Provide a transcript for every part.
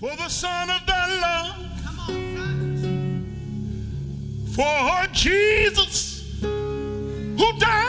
for the Son of thy love. For Jesus, who died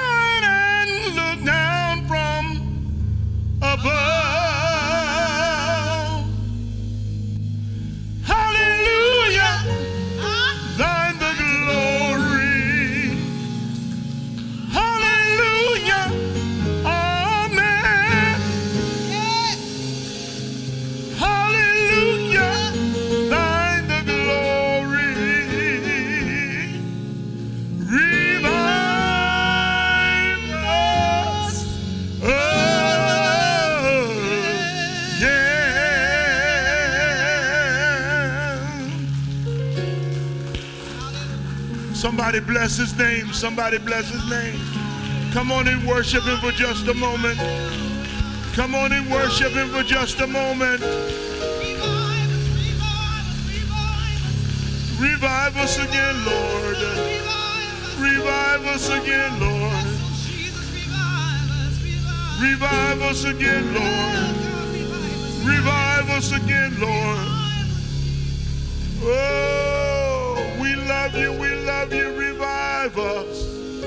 Somebody bless his name. Somebody bless his name. Come on and worship him for just a moment. Come on and worship him for just a moment. Revive us again, Lord. Revive us again, Lord. Revive us again, Lord. Revive us again, Lord. Oh, we love you, we love you. Revive us.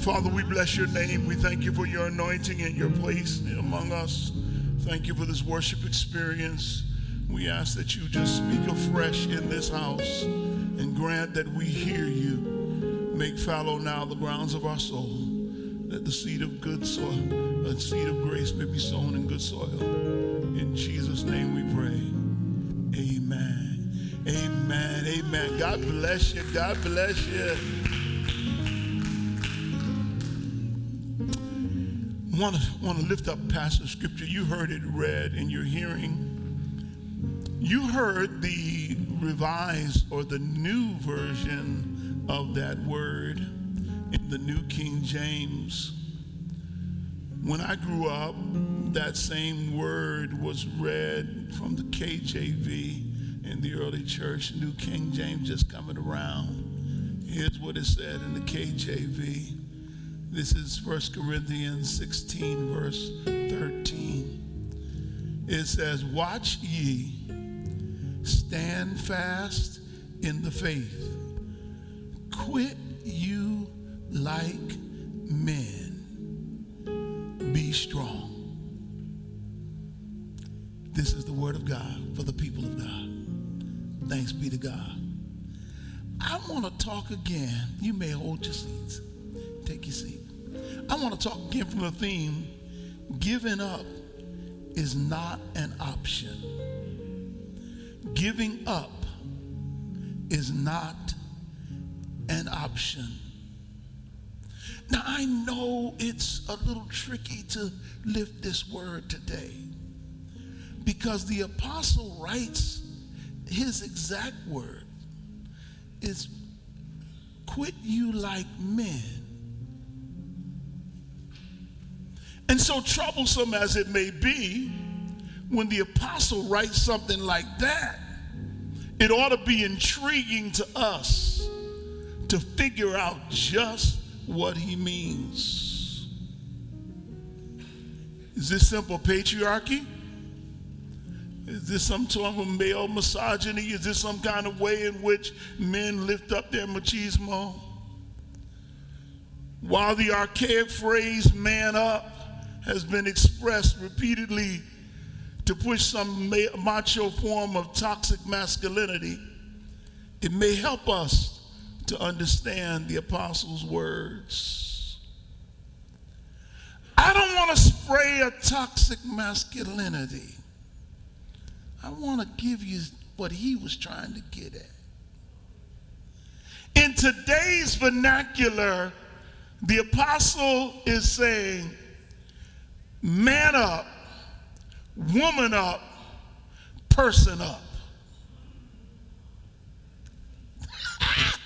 Father, we bless your name. We thank you for your anointing and your place among us. Thank you for this worship experience. We ask that you just speak afresh in this house and grant that we hear you. Make fallow now the grounds of our soul, that the seed of good soil, a seed of grace may be sown in good soil. In Jesus' name we pray. Amen. Amen. Amen. God bless you. God bless you. want to want to lift up passage scripture. You heard it read in your hearing. You heard the revised or the new version of that word in the New King James. When I grew up, that same word was read from the KJV in the early church. New King James just coming around. Here's what it said in the KJV. This is 1 Corinthians 16, verse 13. It says, Watch ye, stand fast in the faith, quit you like men, be strong. This is the word of God for the people of God. Thanks be to God. I want to talk again. You may hold your seats. Take your seat. I want to talk again from the theme giving up is not an option. Giving up is not an option. Now, I know it's a little tricky to lift this word today because the apostle writes his exact word is quit you like men And so troublesome as it may be, when the apostle writes something like that, it ought to be intriguing to us to figure out just what he means. Is this simple patriarchy? Is this some sort of male misogyny? Is this some kind of way in which men lift up their machismo? While the archaic phrase man up has been expressed repeatedly to push some macho form of toxic masculinity, it may help us to understand the apostles' words. I don't want to spray a toxic masculinity. I want to give you what he was trying to get at. In today's vernacular, the apostle is saying, man up, woman up, person up.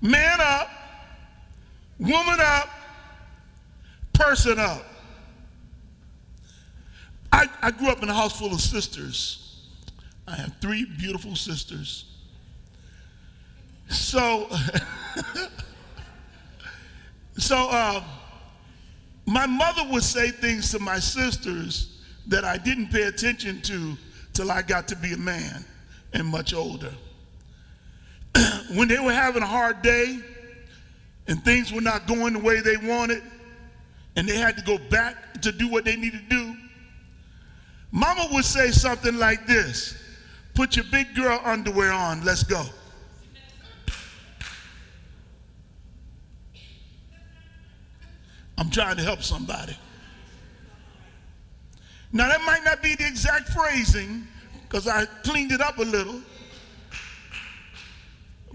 man up, woman up, person up. I, I grew up in a house full of sisters. I have three beautiful sisters. So, so, uh, my mother would say things to my sisters that I didn't pay attention to till I got to be a man and much older. when they were having a hard day and things were not going the way they wanted, and they had to go back to do what they needed to do, Mama would say something like this Put your big girl underwear on, let's go. I'm trying to help somebody. Now, that might not be the exact phrasing because I cleaned it up a little,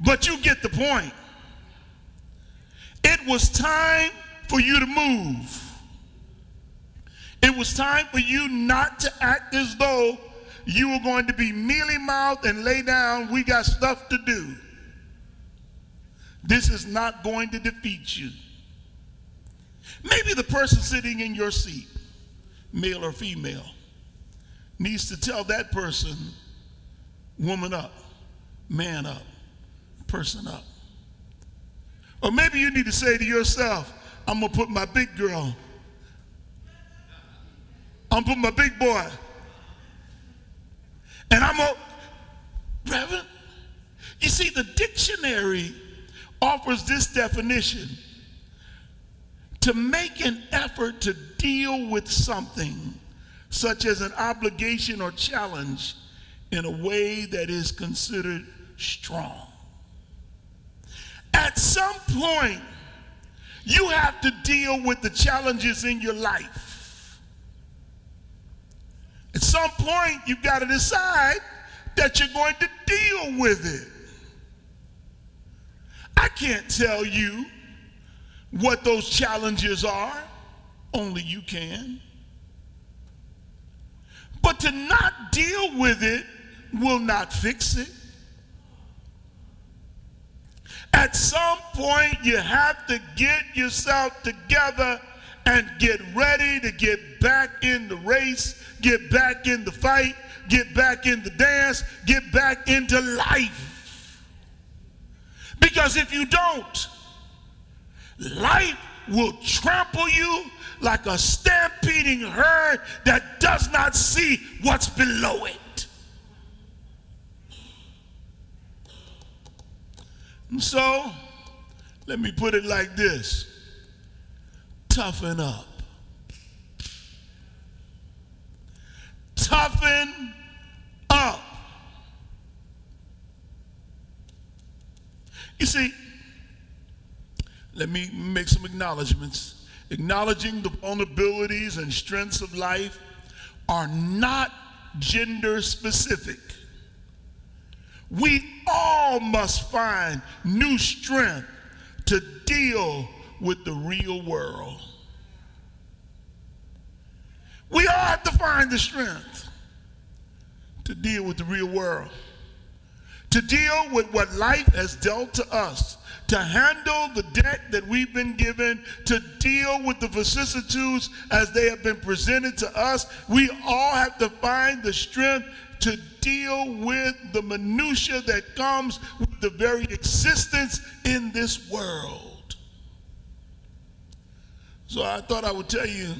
but you get the point. It was time for you to move. It was time for you not to act as though you were going to be mealy mouthed and lay down, we got stuff to do. This is not going to defeat you. Maybe the person sitting in your seat, male or female, needs to tell that person, woman up, man up, person up. Or maybe you need to say to yourself, I'm going to put my big girl, I'm put my big boy, and I'm a Reverend, you see, the dictionary offers this definition to make an effort to deal with something such as an obligation or challenge in a way that is considered strong. At some point, you have to deal with the challenges in your life. At some point, you've got to decide that you're going to deal with it. I can't tell you what those challenges are, only you can. But to not deal with it will not fix it. At some point, you have to get yourself together and get ready to get back in the race, get back in the fight, get back in the dance, get back into life. Because if you don't, life will trample you like a stampeding herd that does not see what's below it. And so, let me put it like this toughen up. Toughen up. You see, let me make some acknowledgments. Acknowledging the vulnerabilities and strengths of life are not gender specific. We all must find new strength to deal with the real world. We all have to find the strength to deal with the real world, to deal with what life has dealt to us to handle the debt that we've been given, to deal with the vicissitudes as they have been presented to us. We all have to find the strength to deal with the minutia that comes with the very existence in this world. So I thought I would tell you,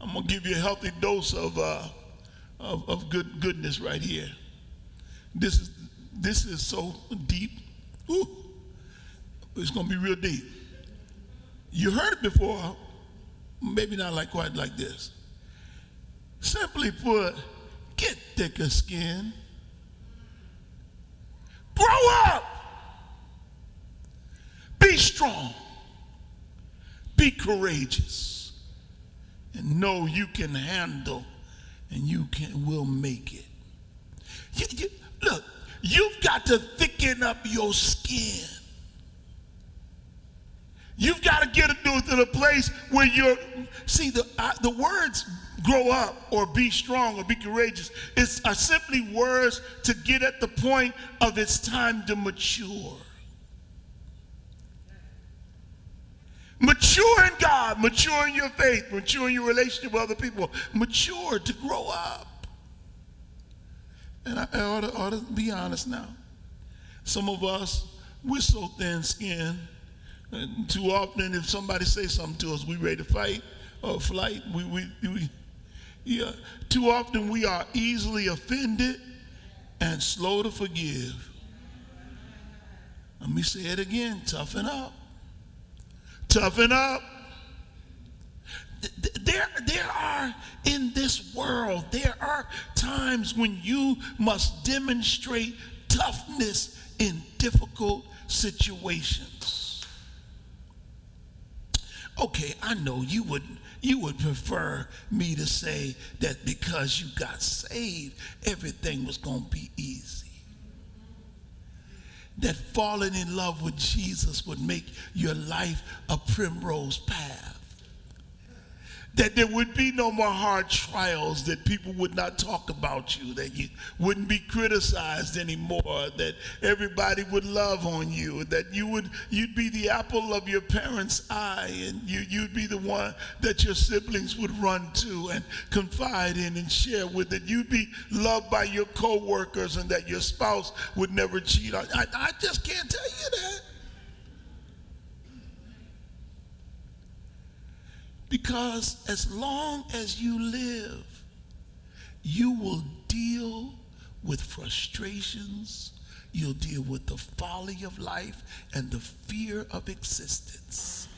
I'm gonna give you a healthy dose of uh, of, of good goodness right here. This is this is so deep. Ooh it's going to be real deep. You heard it before, maybe not like quite like this. Simply put, get thicker skin. Grow up. Be strong. Be courageous. And know you can handle and you can will make it. You, you, look, you've got to thicken up your skin. You've got to get it to the place where you're, see, the, uh, the words grow up or be strong or be courageous is, are simply words to get at the point of it's time to mature. Mature in God, mature in your faith, mature in your relationship with other people, mature to grow up. And I, I ought, to, ought to be honest now. Some of us, we're so thin skinned and too often, if somebody says something to us, we ready to fight. or flight. We, we, we, yeah. Too often we are easily offended and slow to forgive. Let me say it again toughen up. Toughen up. There, there are in this world, there are times when you must demonstrate toughness in difficult situations. Okay, I know you would you would prefer me to say that because you got saved, everything was going to be easy. That falling in love with Jesus would make your life a primrose path that there would be no more hard trials, that people would not talk about you, that you wouldn't be criticized anymore, that everybody would love on you, that you would you'd be the apple of your parents' eye, and you, you'd be the one that your siblings would run to and confide in and share with, that you'd be loved by your co-workers and that your spouse would never cheat on. I, I just can't tell you that. Because as long as you live, you will deal with frustrations, you'll deal with the folly of life and the fear of existence.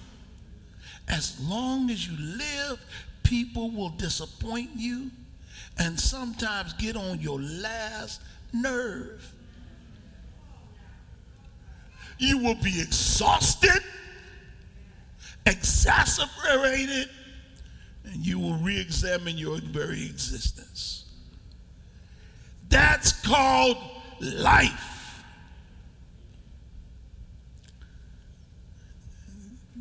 As long as you live, people will disappoint you and sometimes get on your last nerve. You will be exhausted exacerbated, and you will re examine your very existence. That's called life.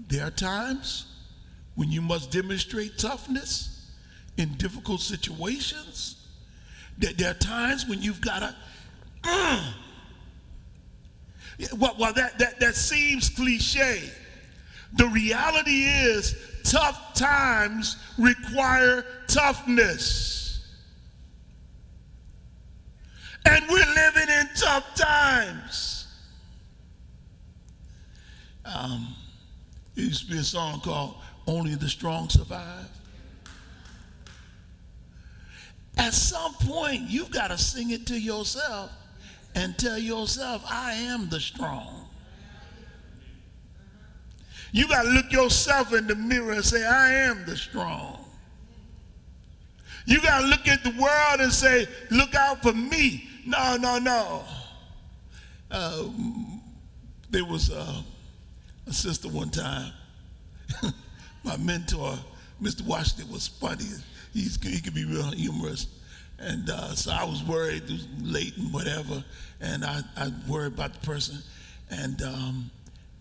There are times when you must demonstrate toughness in difficult situations. There are times when you've got to. Uh, well, that, that, that seems cliche. The reality is, tough times require toughness. And we're living in tough times. Um, there used to be a song called Only the Strong Survive. At some point, you've got to sing it to yourself and tell yourself, I am the strong. You got to look yourself in the mirror and say, I am the strong. You got to look at the world and say, look out for me. No, no, no. Uh, there was uh, a sister one time. My mentor, Mr. Washington, was funny. He's, he could be real humorous. And uh, so I was worried, it was late and whatever, and I, I worried about the person. And um,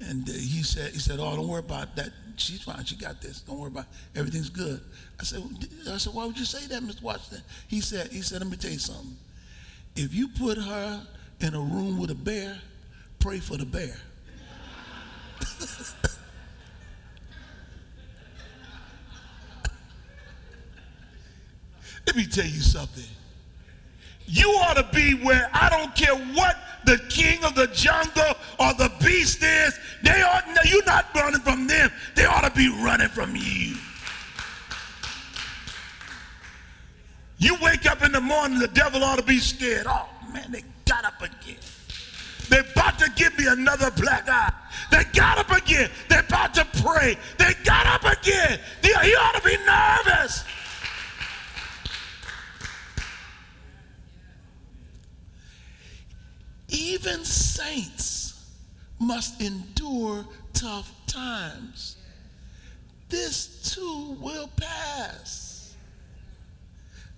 and uh, he said, he said, oh, don't worry about that. She's fine. She got this. Don't worry about it. Everything's good. I said, I said, why would you say that, Mr. Washington? He said, he said, let me tell you something. If you put her in a room with a bear, pray for the bear. let me tell you something. You ought to be where I don't care what the king of the jungle or the beast is. They ought you're not running from them. They ought to be running from you. You wake up in the morning, the devil ought to be scared. Oh man, they got up again. They're about to give me another black eye. They got up again. They're about to pray. They got up again. He ought to be nervous. Even saints must endure tough times. This too will pass.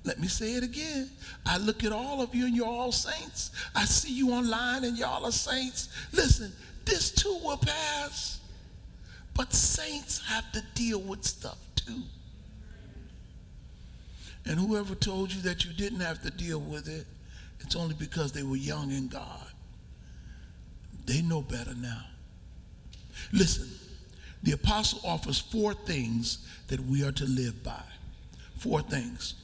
Let me say it again. I look at all of you and you're all saints. I see you online and y'all are saints. Listen, this too will pass. But saints have to deal with stuff too. And whoever told you that you didn't have to deal with it, it's only because they were young in God. They know better now. Listen, the apostle offers four things that we are to live by. Four things.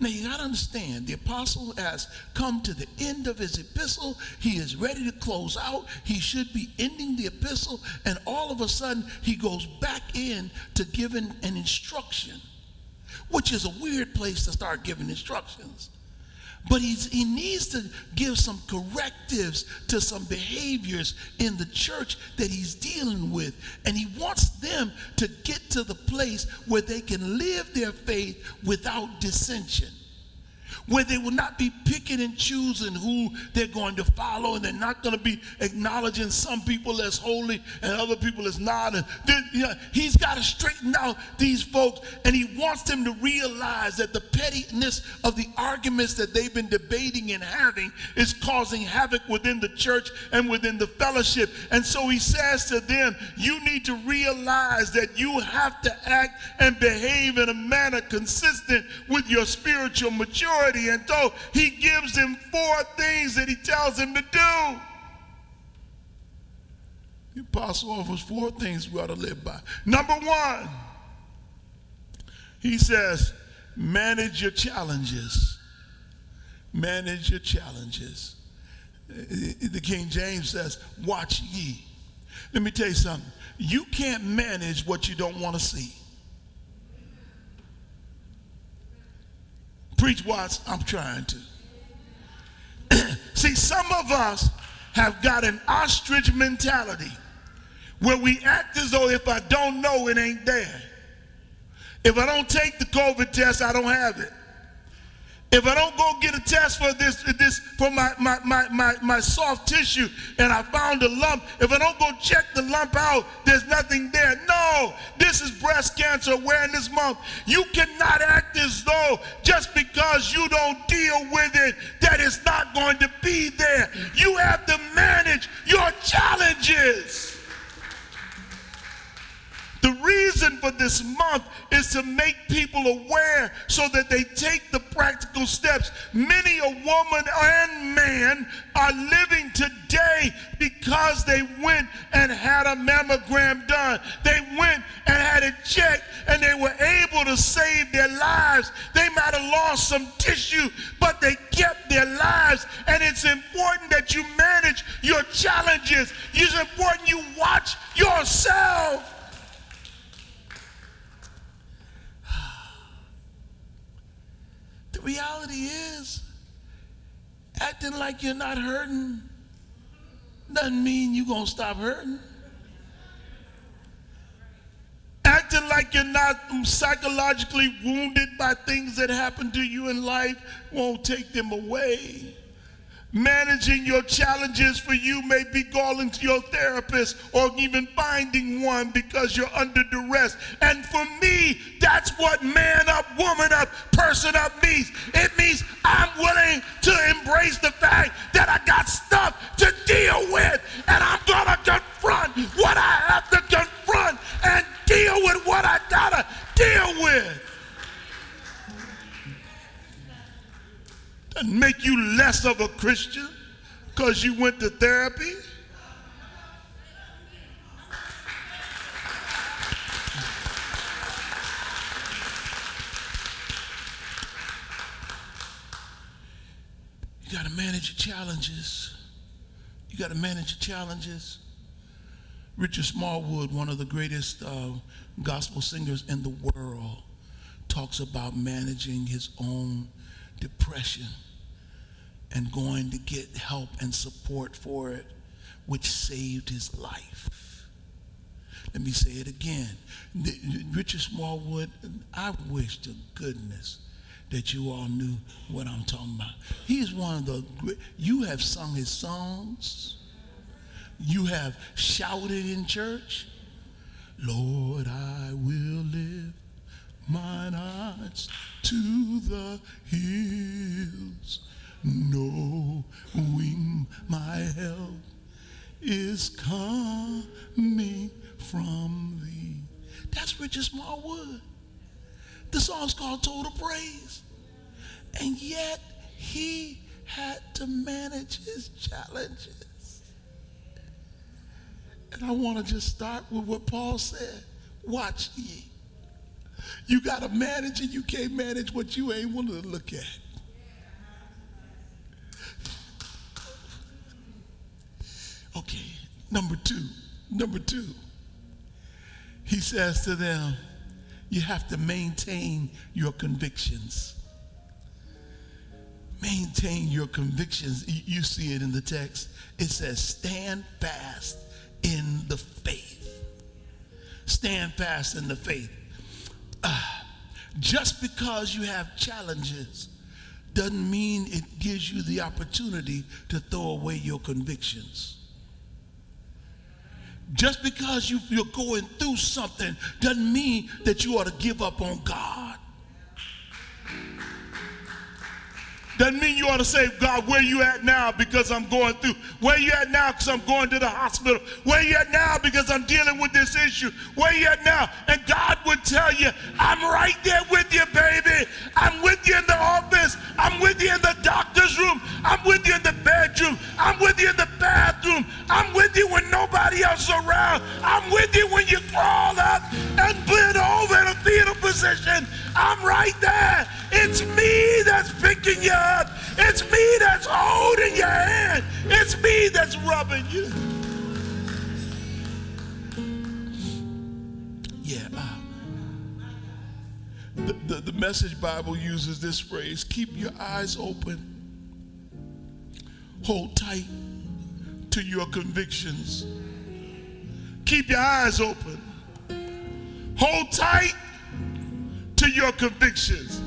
Now you got to understand, the apostle has come to the end of his epistle. He is ready to close out. He should be ending the epistle, and all of a sudden he goes back in to giving an instruction, which is a weird place to start giving instructions. But he's, he needs to give some correctives to some behaviors in the church that he's dealing with. And he wants them to get to the place where they can live their faith without dissension where they will not be picking and choosing who they're going to follow, and they're not going to be acknowledging some people as holy and other people as not. And you know, he's got to straighten out these folks, and he wants them to realize that the pettiness of the arguments that they've been debating and having is causing havoc within the church and within the fellowship. And so he says to them, You need to realize that you have to act and behave in a manner consistent with your spiritual maturity and so he gives them four things that he tells them to do. The apostle offers four things we ought to live by. Number one, he says, manage your challenges. Manage your challenges. The King James says, watch ye. Let me tell you something. You can't manage what you don't want to see. Preach Watts, I'm trying to. See, some of us have got an ostrich mentality where we act as though if I don't know, it ain't there. If I don't take the COVID test, I don't have it. If I don't go get a test for this, this for my, my, my, my, my soft tissue and I found a lump, if I don't go check the lump out, there's nothing there. No, this is breast cancer awareness month. You cannot act as though just because you don't deal with it, that it's not going to be there. You have to manage your challenges. The reason for this month is to make people aware so that they take the practical steps. Many a woman and man are living today because they went and had a mammogram done. They went and had it checked and they were able to save their lives. They might have lost some tissue, but they kept their lives. And it's important that you manage your challenges. It's important you watch yourself. Reality is, acting like you're not hurting doesn't mean you're going to stop hurting. Acting like you're not psychologically wounded by things that happen to you in life won't take them away. Managing your challenges for you may be calling to your therapist or even finding one because you're under duress. And for me, that's what man up, woman up, person up means. It means I'm willing to embrace the fact that I got stuff to deal with and I'm going to confront what I have to confront and deal with what I got to deal with. Doesn't make you less of a Christian because you went to therapy. You got to manage your challenges. You got to manage your challenges. Richard Smallwood, one of the greatest uh, gospel singers in the world, talks about managing his own depression and going to get help and support for it, which saved his life. Let me say it again. Richard Smallwood, I wish to goodness that you all knew what I'm talking about. He's one of the great, you have sung his songs. You have shouted in church. Lord, I will live mine eyes to the hills knowing my help is coming from thee. That's Richard Smallwood. The song's called Total Praise. And yet he had to manage his challenges. And I want to just start with what Paul said. Watch ye. You got to manage and you can't manage what you ain't willing to look at. Okay, number two. Number two. He says to them, you have to maintain your convictions. Maintain your convictions. You see it in the text. It says, stand fast in the faith. Stand fast in the faith. Uh, just because you have challenges doesn't mean it gives you the opportunity to throw away your convictions. Just because you, you're going through something doesn't mean that you ought to give up on God. Doesn't mean you ought to say, God, where you at now because I'm going through? Where you at now because I'm going to the hospital? Where you at now because I'm dealing with this issue? Where you at now? And God would tell you, I'm right there with you, baby. I'm with you in the office. I'm with you in the doctor's room. I'm with you in the bedroom. I'm with you in the bathroom. I'm with you when nobody else is around. I'm with you when you crawl up and bend over in a fetal position. I'm right there. It's me you. It's me that's holding your hand. It's me that's rubbing you. Yeah. Uh, the, the, the message Bible uses this phrase keep your eyes open, hold tight to your convictions. Keep your eyes open, hold tight to your convictions.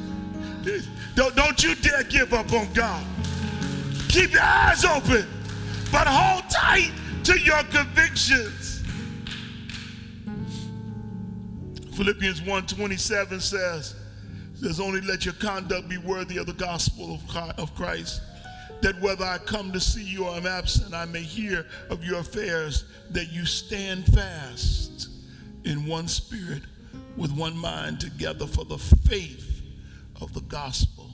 Don't, don't you dare give up on God. Keep your eyes open, but hold tight to your convictions. Philippians 1:27 says, says, only let your conduct be worthy of the gospel of Christ, that whether I come to see you or am absent, I may hear of your affairs, that you stand fast in one spirit with one mind together for the faith of the gospel.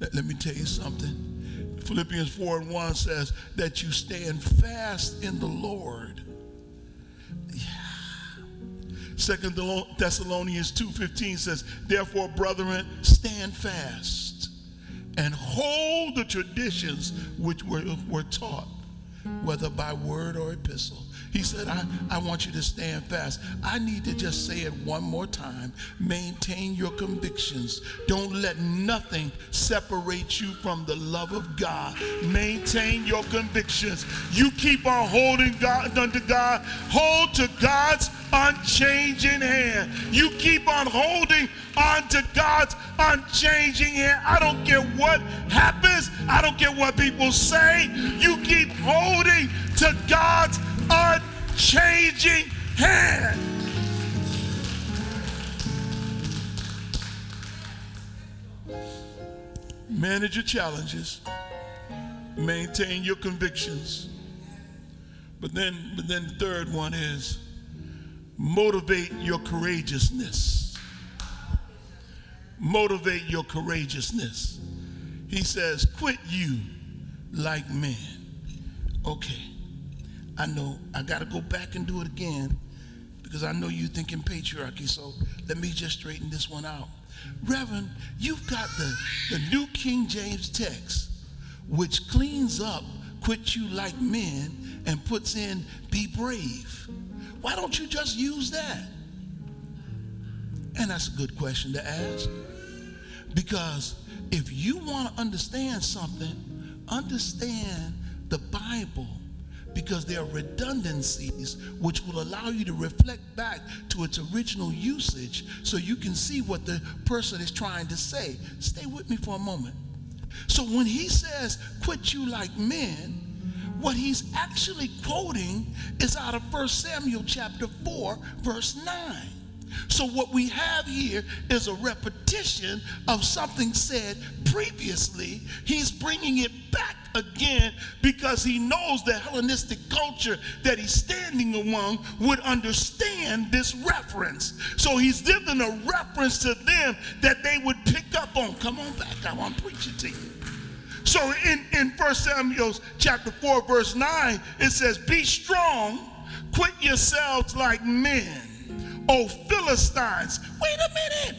Let, let me tell you something. Philippians 4 and 1 says that you stand fast in the Lord. Yeah. Second Thessalonians 2:15 says, Therefore, brethren, stand fast and hold the traditions which were, were taught, whether by word or epistle. He said, I, I want you to stand fast. I need to just say it one more time. Maintain your convictions. Don't let nothing separate you from the love of God. Maintain your convictions. You keep on holding God unto God. Hold to God's unchanging hand. You keep on holding on to God's unchanging hand. I don't care what happens. I don't care what people say. You keep holding to God's unchanging hand. Manage your challenges, maintain your convictions. But then, but then the third one is motivate your courageousness. Motivate your courageousness. He says, quit you like men. Okay. I know I got to go back and do it again because I know you thinking patriarchy. So let me just straighten this one out. Reverend, you've got the, the New King James text, which cleans up, quit you like men, and puts in be brave. Why don't you just use that? And that's a good question to ask. Because if you want to understand something, understand the Bible because there are redundancies which will allow you to reflect back to its original usage so you can see what the person is trying to say. Stay with me for a moment. So when he says, quit you like men, what he's actually quoting is out of 1 Samuel chapter 4, verse 9. So, what we have here is a repetition of something said previously. He's bringing it back again because he knows the Hellenistic culture that he's standing among would understand this reference. So, he's given a reference to them that they would pick up on. Come on back, I want to preach it to you. So, in, in 1 Samuel chapter 4, verse 9, it says, Be strong, quit yourselves like men O Philistines. Wait a minute.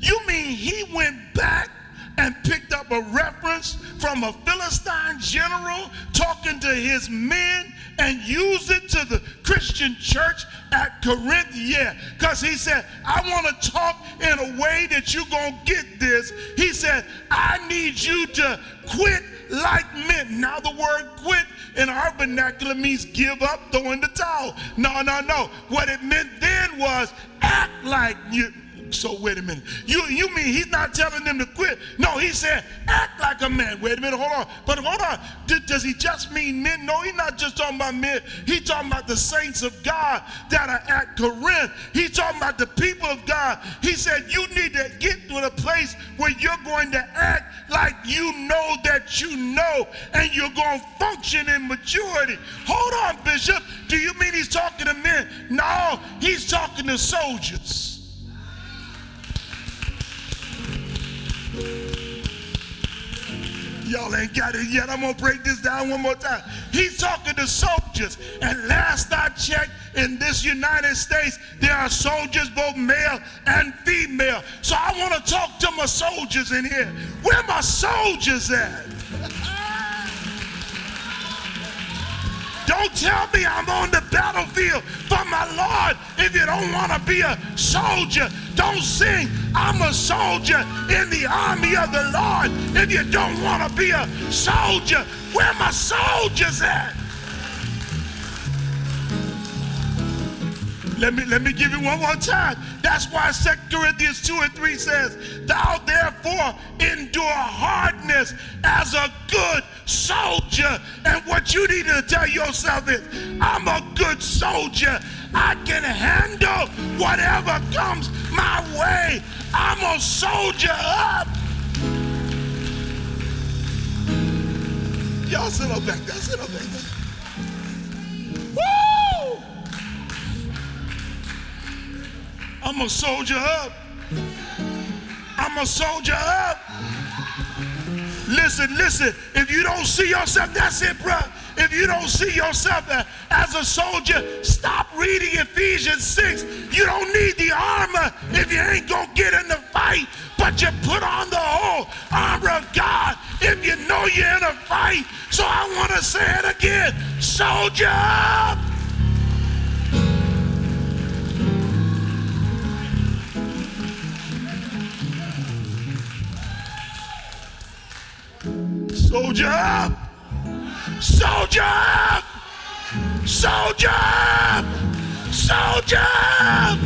You mean he went back and picked up a reference from a Philistine general talking to his men and used it to the Christian church at Corinth? Yeah, because he said, I want to talk in a way that you're going to get this. He said, I need you to quit like men. Now, the word quit in our vernacular means give up, throw in the towel. No, no, no. What it meant then was act like you so wait a minute. You you mean he's not telling them to quit? No, he said act like a man. Wait a minute, hold on. But hold on. does he just mean men? No, he's not just talking about men. He's talking about the saints of God that are at Corinth. He's talking about the people of God. He said you need to get to a place where you're going to act like you know that you know and you're going to function in maturity. Hold on, Bishop. Do you mean he's talking to men? No, he's talking to soldiers. Y'all ain't got it yet. I'm going to break this down one more time. He's talking to soldiers. And last I checked, in this United States, there are soldiers, both male and female. So I want to talk to my soldiers in here. Where my soldiers at? Don't tell me I'm on the battlefield for my Lord if you don't want to be a soldier. Don't sing, I'm a soldier in the army of the Lord if you don't want to be a soldier. Where my soldiers at? Let me, let me give you one more time. That's why 2 Corinthians 2 and 3 says, Thou therefore endure hardness as a good soldier. And what you need to tell yourself is, I'm a good soldier. I can handle whatever comes my way. I'm a soldier up. Y'all sit up back there. Sit up back. I'm a soldier up. I'm a soldier up. Listen, listen. If you don't see yourself, that's it, bro. If you don't see yourself as a soldier, stop reading Ephesians 6. You don't need the armor if you ain't going to get in the fight, but you put on the whole armor of God if you know you're in a fight. So I want to say it again soldier up. Soldier up! Soldier up! Soldier up! Soldier up!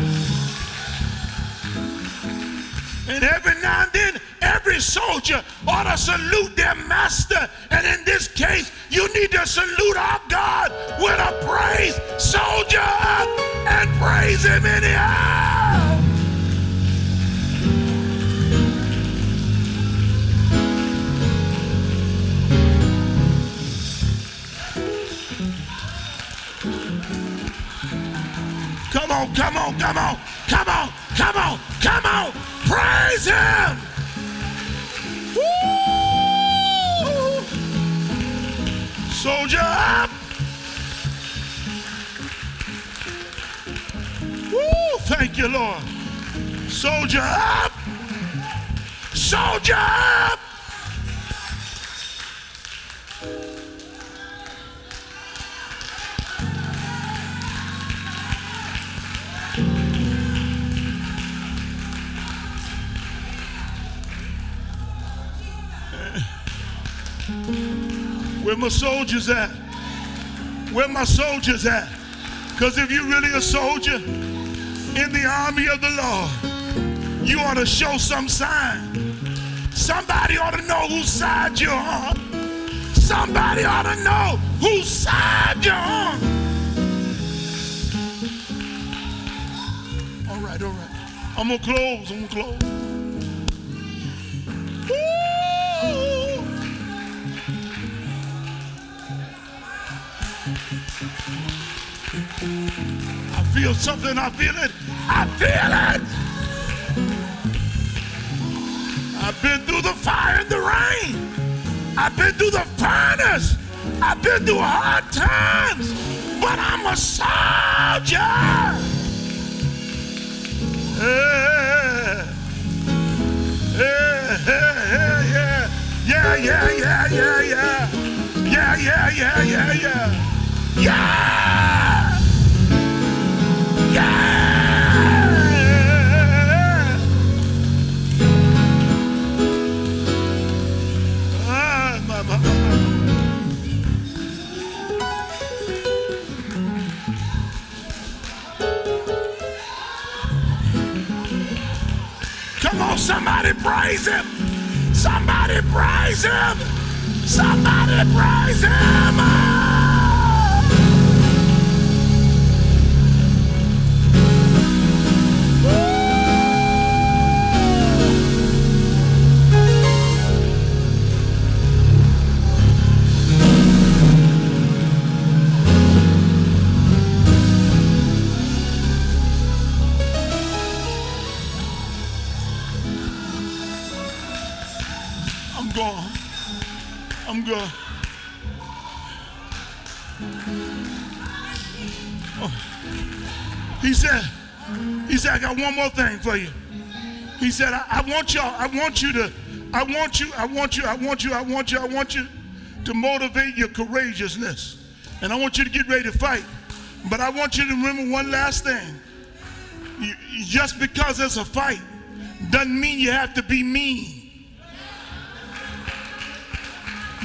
And every now and then, every soldier ought to salute their master. And in this case, you need to salute our God with a praise. Soldier up and praise him in the air. On, come on, come on, come on, come on, come on. Praise Him. Woo! Soldier up. Woo! Thank you, Lord. Soldier up. Soldier up. Where my soldiers at? Where my soldiers at? Because if you're really a soldier in the army of the Lord, you ought to show some sign. Somebody ought to know whose side you're on. Somebody ought to know whose side you're on. All right, all right. I'm going to close. I'm going to close. Feel something. I feel it. I feel it. I've been through the fire and the rain. I've been through the furnace. I've been through hard times. But I'm a soldier. Yeah. Yeah, yeah, yeah, yeah, yeah, yeah, yeah, yeah, yeah, yeah, yeah, yeah, yeah, somebody praise him. Somebody praise him. Somebody praise him. Oh. He said, he said, I got one more thing for you. He said, I, I want y'all, I want you to, I want you, I want you, I want you, I want you, I want you to motivate your courageousness. And I want you to get ready to fight. But I want you to remember one last thing. You- just because it's a fight doesn't mean you have to be mean.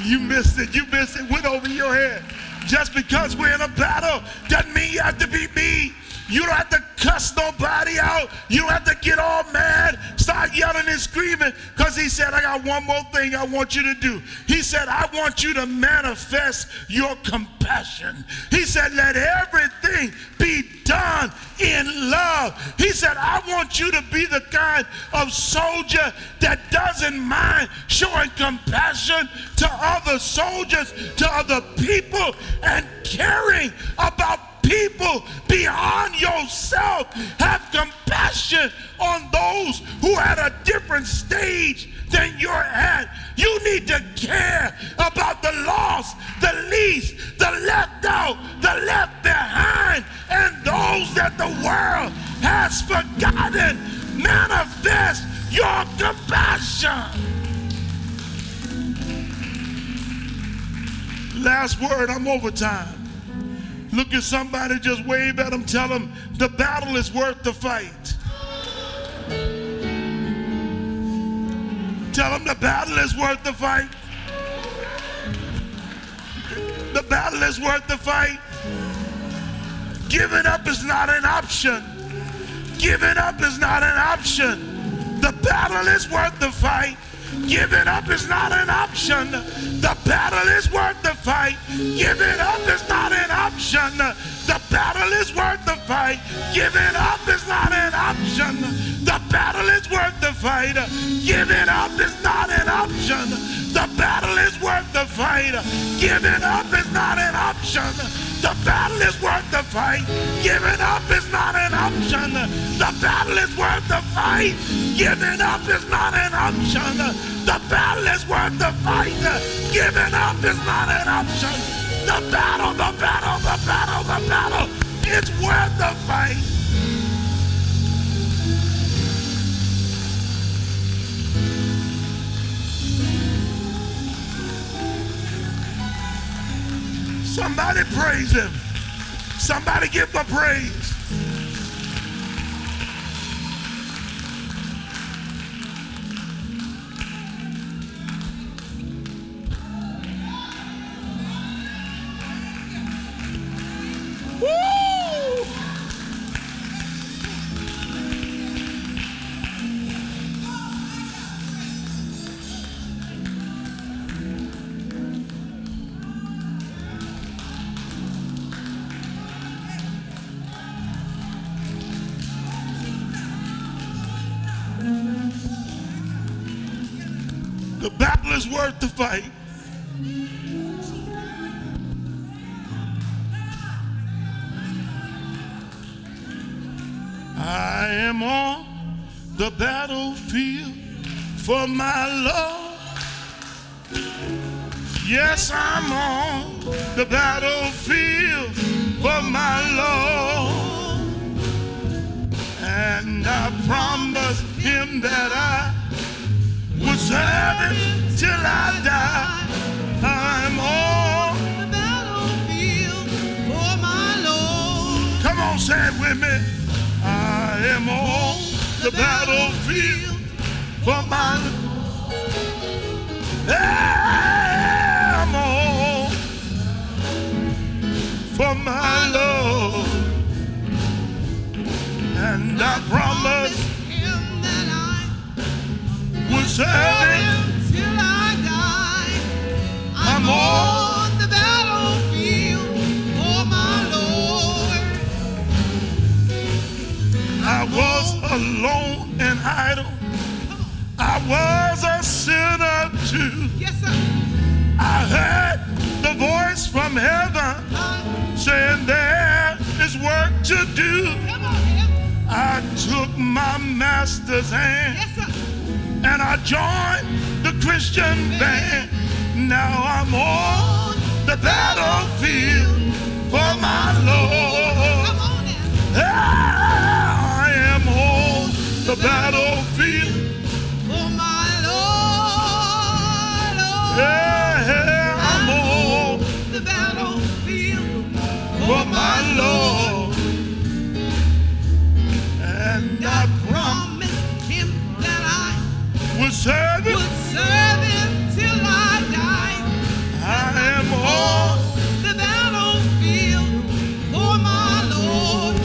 You missed it. You missed it. Went over your head. Just because we're in a battle doesn't mean you have to be mean. You don't have to cuss nobody out. You don't have to get all mad, start yelling and screaming. Because he said, I got one more thing I want you to do. He said, I want you to manifest your compassion. He said, let everything be done in love. He said, I want you to be the kind of soldier that doesn't mind showing compassion to other soldiers, to other people, and caring about people beyond yourself. Have compassion on those who are at a different stage than you're at. You need to care about the lost, the least, the left out, the left behind, and those that the world has forgotten. Manifest your compassion. Last word, I'm over time. Look at somebody, just wave at them, tell them the battle is worth the fight. Tell them the battle is worth the fight. The battle is worth the fight. Giving up is not an option. Giving up is not an option. The battle is worth the fight. Giving up is not an option. The battle is worth the fight. Giving up is not an option. The battle is worth the fight. Giving up is not an option. The battle is worth the fight. Giving up is not an option. The battle is worth the fight. Giving up is not an option. The battle is worth the fight. Giving up is not an option. The battle is worth the fight. Giving up is not an option. The battle is worth the fight. Giving up is not an option. The battle, the battle, the battle, the battle. It's worth the fight. Somebody praise him. Somebody give him praise. Fight. I will serve him. him till I die. I'm on the battlefield for my Lord. I was alone and idle. I was a sinner too. Yes, sir. I heard the voice from heaven Uh, saying there is work to do. on. I took my master's hand Yes. And I joined the Christian band. Now I'm on the battlefield for my Lord. I am on the battlefield. For my Lord. Lord. Yeah, I'm on the battlefield for my Lord. And I promised him that Will serve him. would serve him till I die. I am on. the battlefield for my Lord.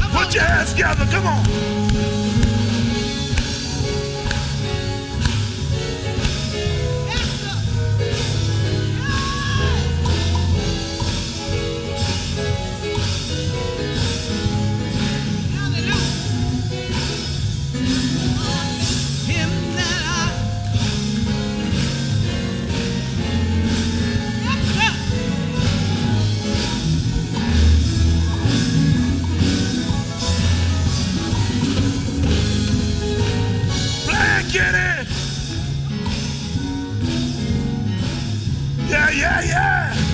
Come on. Put your hands together. Come on. Yeah, yeah,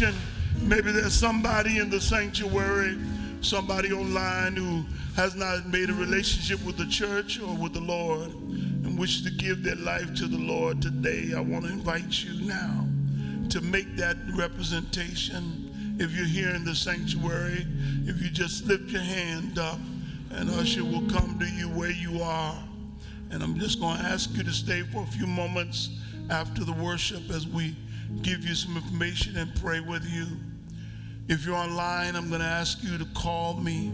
invitation. Maybe there's somebody in the sanctuary, somebody online who has not made a relationship with the church or with the Lord and wish to give their life to the Lord today. I want to invite you now to make that representation. If you're here in the sanctuary, if you just lift your hand up, and usher will come to you where you are. And I'm just going to ask you to stay for a few moments after the worship as we give you some information and pray with you. If you're online, I'm going to ask you to call me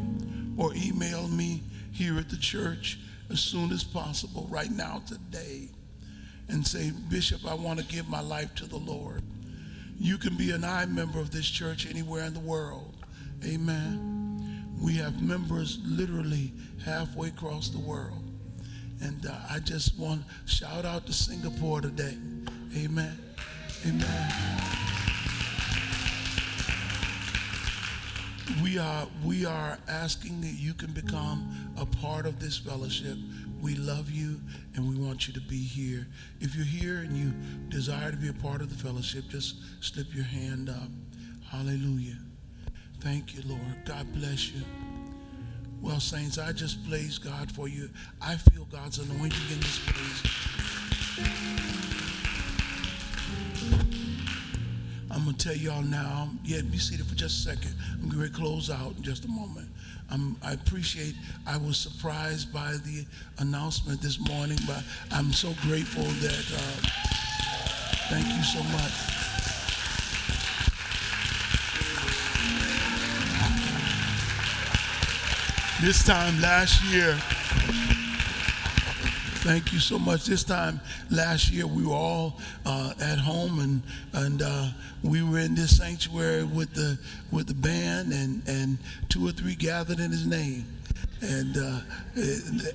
or email me here at the church as soon as possible, right now, today, and say, Bishop, I want to give my life to the Lord. You can be an I member of this church anywhere in the world. Amen. We have members literally halfway across the world. And uh, I just want to shout out to Singapore today. Amen. Amen. We are we are asking that you can become a part of this fellowship. We love you and we want you to be here. If you're here and you desire to be a part of the fellowship, just slip your hand up. Hallelujah. Thank you, Lord. God bless you. Well, saints, I just praise God for you. I feel God's anointing in this place. I'm I'm gonna tell y'all now. Yeah, be seated for just a second. I'm gonna close out in just a moment. Um, I appreciate. I was surprised by the announcement this morning, but I'm so grateful that. Uh, thank you so much. This time last year. Thank you so much. This time last year, we were all uh, at home, and and uh, we were in this sanctuary with the with the band, and and two or three gathered in His name. And uh,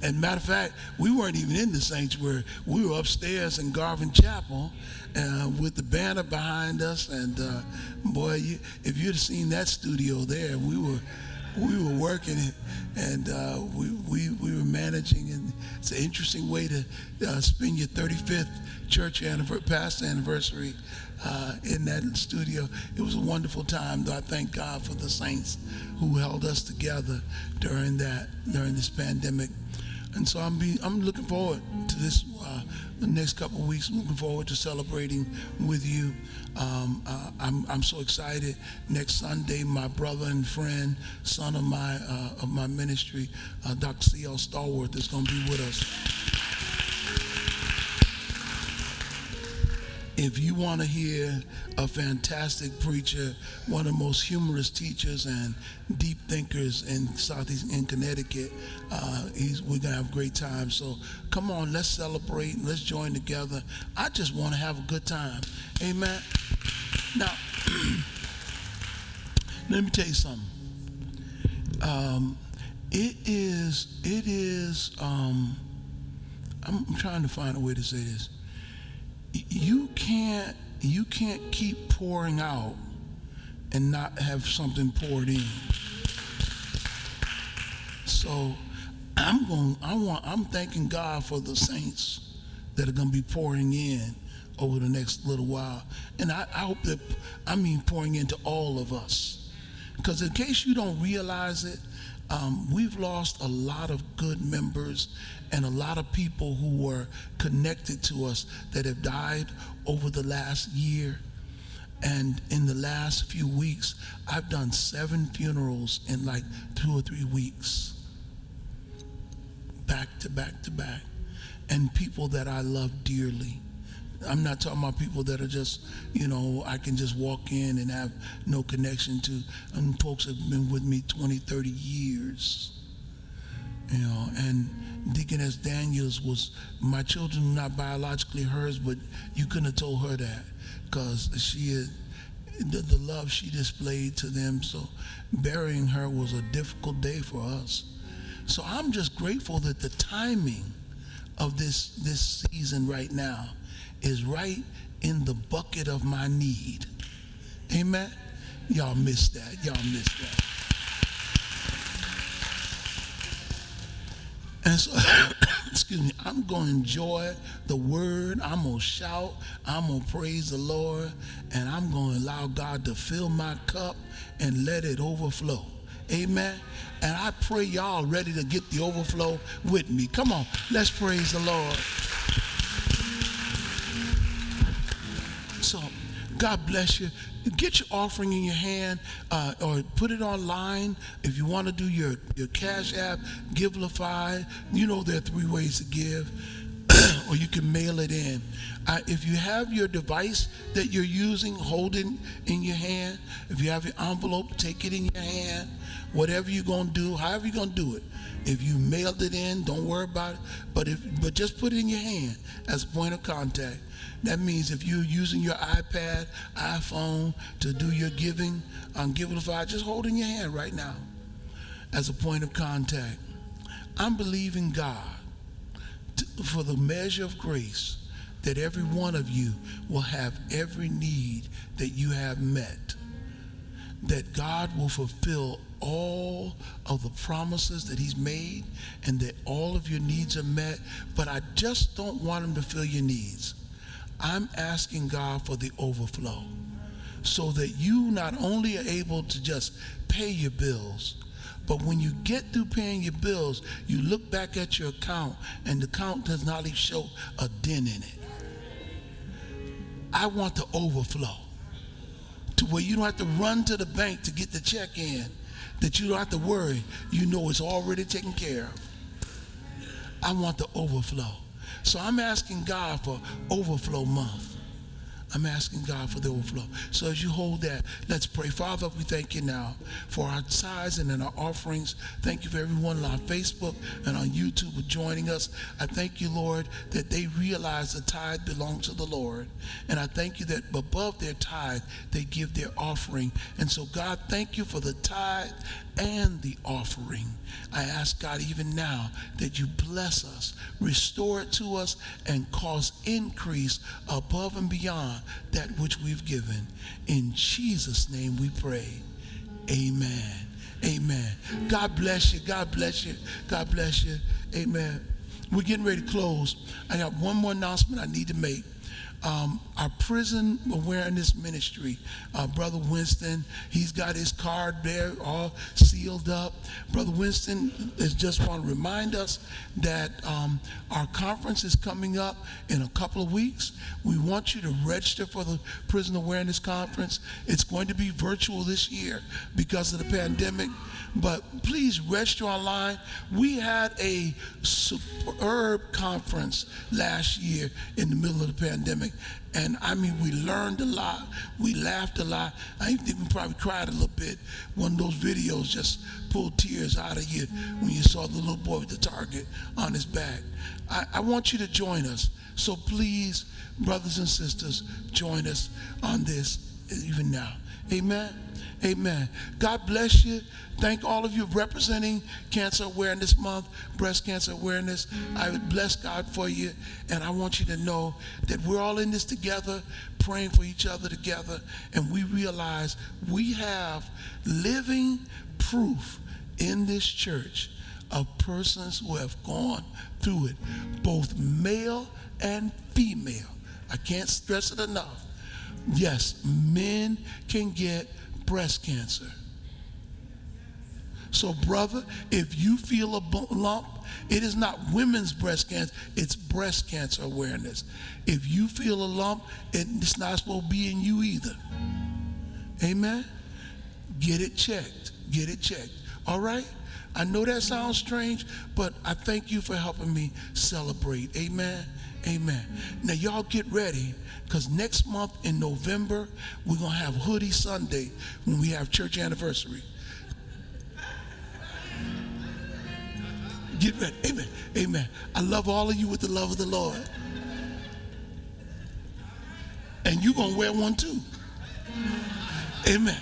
and matter of fact, we weren't even in the sanctuary. We were upstairs in Garvin Chapel, uh, with the banner behind us. And uh, boy, you, if you'd have seen that studio there, we were we were working it, and uh, we, we, we were managing, and it's an interesting way to uh, spend your 35th church anniversary, anniversary uh, in that studio. It was a wonderful time, though I thank God for the saints who held us together during that, during this pandemic. And so I'm, be, I'm looking forward to this uh, the next couple of weeks. Looking forward to celebrating with you. Um, uh, I'm, I'm so excited. Next Sunday, my brother and friend, son of my uh, of my ministry, uh, Dr. C.L. Stallworth, is going to be with us. If you want to hear a fantastic preacher, one of the most humorous teachers and deep thinkers in Southeast in Connecticut, uh, we're gonna have a great time. So come on, let's celebrate, let's join together. I just want to have a good time. Amen. Now, let me tell you something. Um, it is, it is. Um, I'm trying to find a way to say this you can't you can't keep pouring out and not have something poured in. So I'm going I want I'm thanking God for the saints that are going to be pouring in over the next little while. And I, I hope that I mean pouring into all of us. Because in case you don't realize it, um, we've lost a lot of good members and a lot of people who were connected to us that have died over the last year. And in the last few weeks, I've done seven funerals in like two or three weeks, back to back to back, and people that I love dearly. I'm not talking about people that are just, you know, I can just walk in and have no connection to. And folks have been with me 20, 30 years. You know, and Deaconess Daniels was, my children not biologically hers, but you couldn't have told her that because she had, the, the love she displayed to them. So burying her was a difficult day for us. So I'm just grateful that the timing of this, this season right now is right in the bucket of my need. Amen. Y'all missed that. Y'all missed that. And so, excuse me, I'm going to enjoy the word. I'm going to shout. I'm going to praise the Lord. And I'm going to allow God to fill my cup and let it overflow. Amen. And I pray y'all ready to get the overflow with me. Come on, let's praise the Lord. So, God bless you. Get your offering in your hand uh, or put it online. If you want to do your, your Cash App, Givelify, you know there are three ways to give. or you can mail it in. Uh, if you have your device that you're using, hold it in your hand. If you have your envelope, take it in your hand. Whatever you're going to do, however you're going to do it. If you mailed it in, don't worry about it. But if but just put it in your hand as a point of contact. That means if you're using your iPad, iPhone to do your giving um, on Givelify, just hold in your hand right now as a point of contact. I'm believing God to, for the measure of grace that every one of you will have every need that you have met. That God will fulfill all of the promises that He's made and that all of your needs are met. But I just don't want Him to fill your needs. I'm asking God for the overflow so that you not only are able to just pay your bills, but when you get through paying your bills, you look back at your account and the account does not even show a dent in it. I want the overflow. to where you don't have to run to the bank to get the check in, that you don't have to worry. You know it's already taken care of. I want the overflow. So I'm asking God for overflow month. I'm asking God for the overflow. So as you hold that, let's pray. Father, we thank you now for our tithes and in our offerings. Thank you for everyone on Facebook and on YouTube for joining us. I thank you, Lord, that they realize the tithe belongs to the Lord. And I thank you that above their tithe, they give their offering. And so, God, thank you for the tithe and the offering. I ask God even now that you bless us, restore it to us, and cause increase above and beyond that which we've given. In Jesus' name we pray. Amen. Amen. God bless you. God bless you. God bless you. Amen. We're getting ready to close. I got one more announcement I need to make um, our prison awareness ministry. Uh, Brother Winston, he's got his card there all sealed up. Brother Winston is just want to remind us that um, our conference is coming up in a couple of weeks. We want you to register for the Prison Awareness Conference. It's going to be virtual this year because of the pandemic but please register online. We had a superb conference last year in the middle of the pandemic. And I mean, we learned a lot. We laughed a lot. I think we probably cried a little bit. One of those videos just pulled tears out of you when you saw the little boy with the target on his back. I, I want you to join us. So please, brothers and sisters, join us on this even now. Amen. Amen. God bless you. Thank all of you representing Cancer Awareness Month, Breast Cancer Awareness. I would bless God for you, and I want you to know that we're all in this together, praying for each other together, and we realize we have living proof in this church of persons who have gone through it, both male and female. I can't stress it enough. Yes, men can get breast cancer. So, brother, if you feel a lump, it is not women's breast cancer, it's breast cancer awareness. If you feel a lump, it's not supposed to be in you either. Amen? Get it checked. Get it checked. All right? I know that sounds strange, but I thank you for helping me celebrate. Amen? Amen. Now, y'all get ready because next month in November, we're going to have Hoodie Sunday when we have church anniversary. Get ready. Amen. Amen. I love all of you with the love of the Lord. And you're going to wear one too. Amen.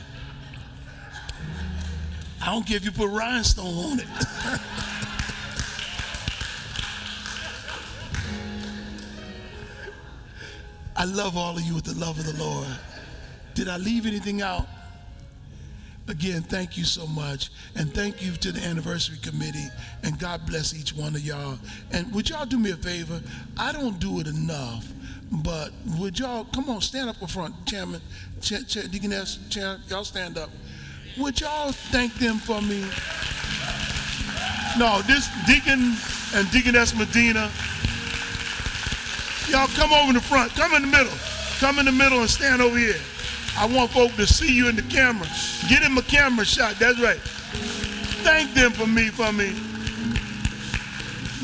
I don't care if you put rhinestone on it. I love all of you with the love of the Lord. Did I leave anything out? Again, thank you so much. And thank you to the anniversary committee. And God bless each one of y'all. And would y'all do me a favor? I don't do it enough. But would y'all, come on, stand up in front, Chairman, Chair, Chair, Deaconess, Chair, y'all stand up. Would y'all thank them for me? No, this Deacon and Deaconess Medina, y'all come over in the front, come in the middle. Come in the middle and stand over here. I want folk to see you in the camera. Get him a camera shot. That's right. Thank them for me, for me.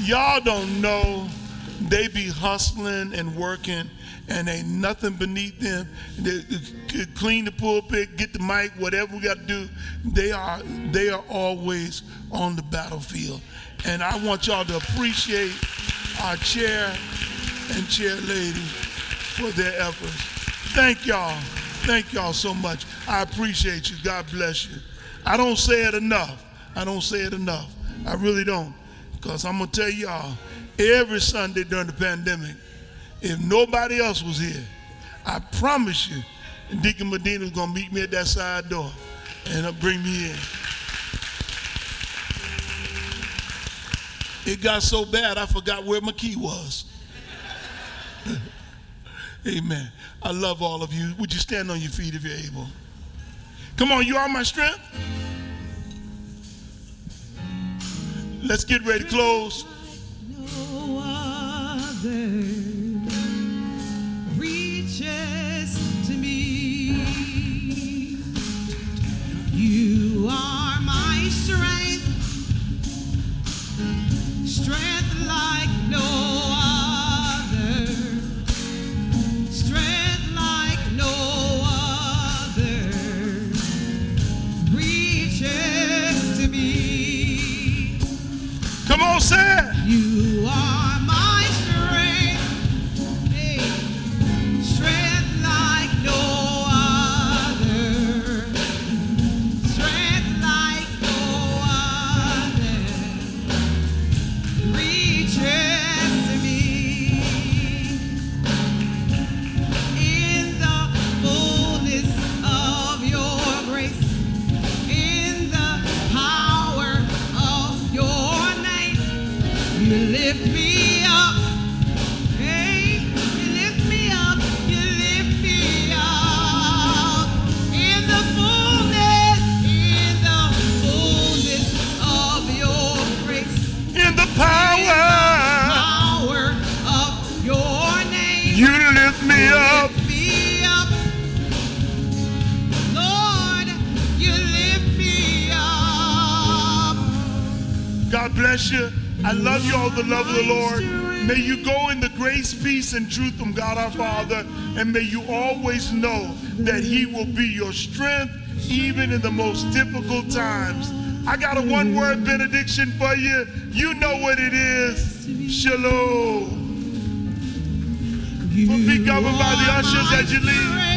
Y'all don't know they be hustling and working and ain't nothing beneath them. They, they clean the pulpit, get the mic, whatever we got to do. They are they are always on the battlefield. And I want y'all to appreciate our chair and chair lady for their efforts. Thank y'all. Thank y'all so much. I appreciate you. God bless you. I don't say it enough. I don't say it enough. I really don't. Because I'm going to tell y'all, every Sunday during the pandemic, if nobody else was here, I promise you, Deacon Medina is going to meet me at that side door and bring me in. It got so bad, I forgot where my key was. Amen. I love all of you. Would you stand on your feet if you're able? Come on, you are my strength. Let's get ready to close. You are my strength. say you grace, and truth from God our Father. And may you always know that He will be your strength even in the most difficult times. I got a one word benediction for you. You know what it is. Shalom. Be governed by the ushers as you leave.